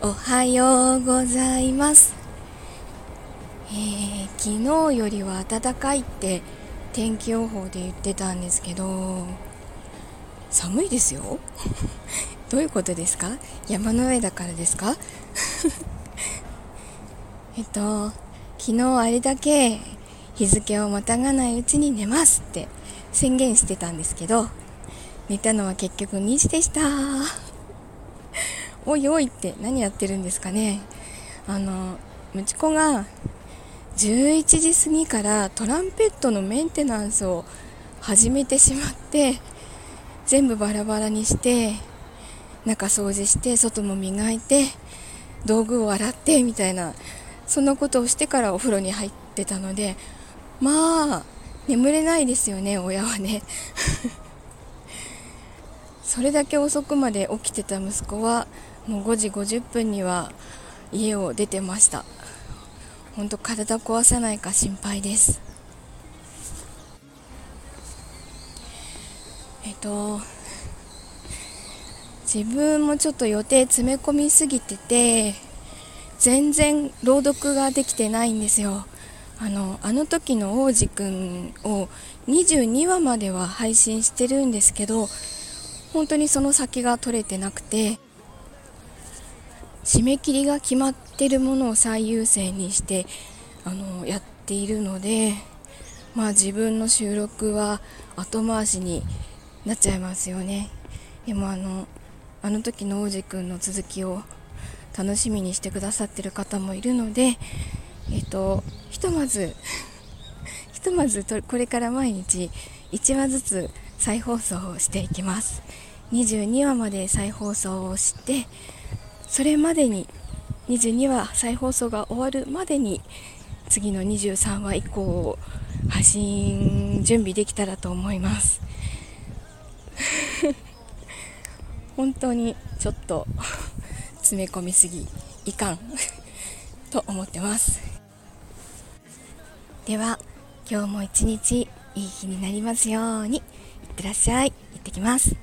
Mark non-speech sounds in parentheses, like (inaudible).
おはようございます、えー、昨日よりは暖かいって天気予報で言ってたんですけど寒いですよ。(laughs) どういうことですか？山の上だからですか？(laughs) えっと昨日あれだけ日付をまたがないうちに寝ますって宣言してたんですけど寝たのは結局2時でした。おいおいって何やってるんですかね。あの息子が11時過ぎからトランペットのメンテナンスを始めてしまって全部バラバラにして中掃除して外も磨いて道具を洗ってみたいなそんなことをしてからお風呂に入ってたのでまあ眠れないですよね親はね。それだけ遅くまで起きてた息子はもう5時50分には家を出てました。本当体壊さないか心配です。えっと自分もちょっと予定詰め込みすぎてて全然朗読ができてないんですよ。あのあの時の王子くんを22話までは配信してるんですけど本当にその先が取れてなくて締め切りが決まってるものを最優先にしてあのやっているのでまあ自分の収録は後回しになっちゃいますよね。でもあのあの時の王子くんの続きを楽しみにしてくださってる方もいるのでえっ、とひとまず (laughs) ひとまずこれから毎日1話ずつ再放送をしていきます。22話まで再放送をしてそれまでに22話再放送が終わるまでに次の23話以降を配信準備できたらと思います。(laughs) 本当にちょっと詰め込みすぎいかん。(laughs) と思ってます。では今日も一日いい日になりますように。いってらっしゃい。行ってきます。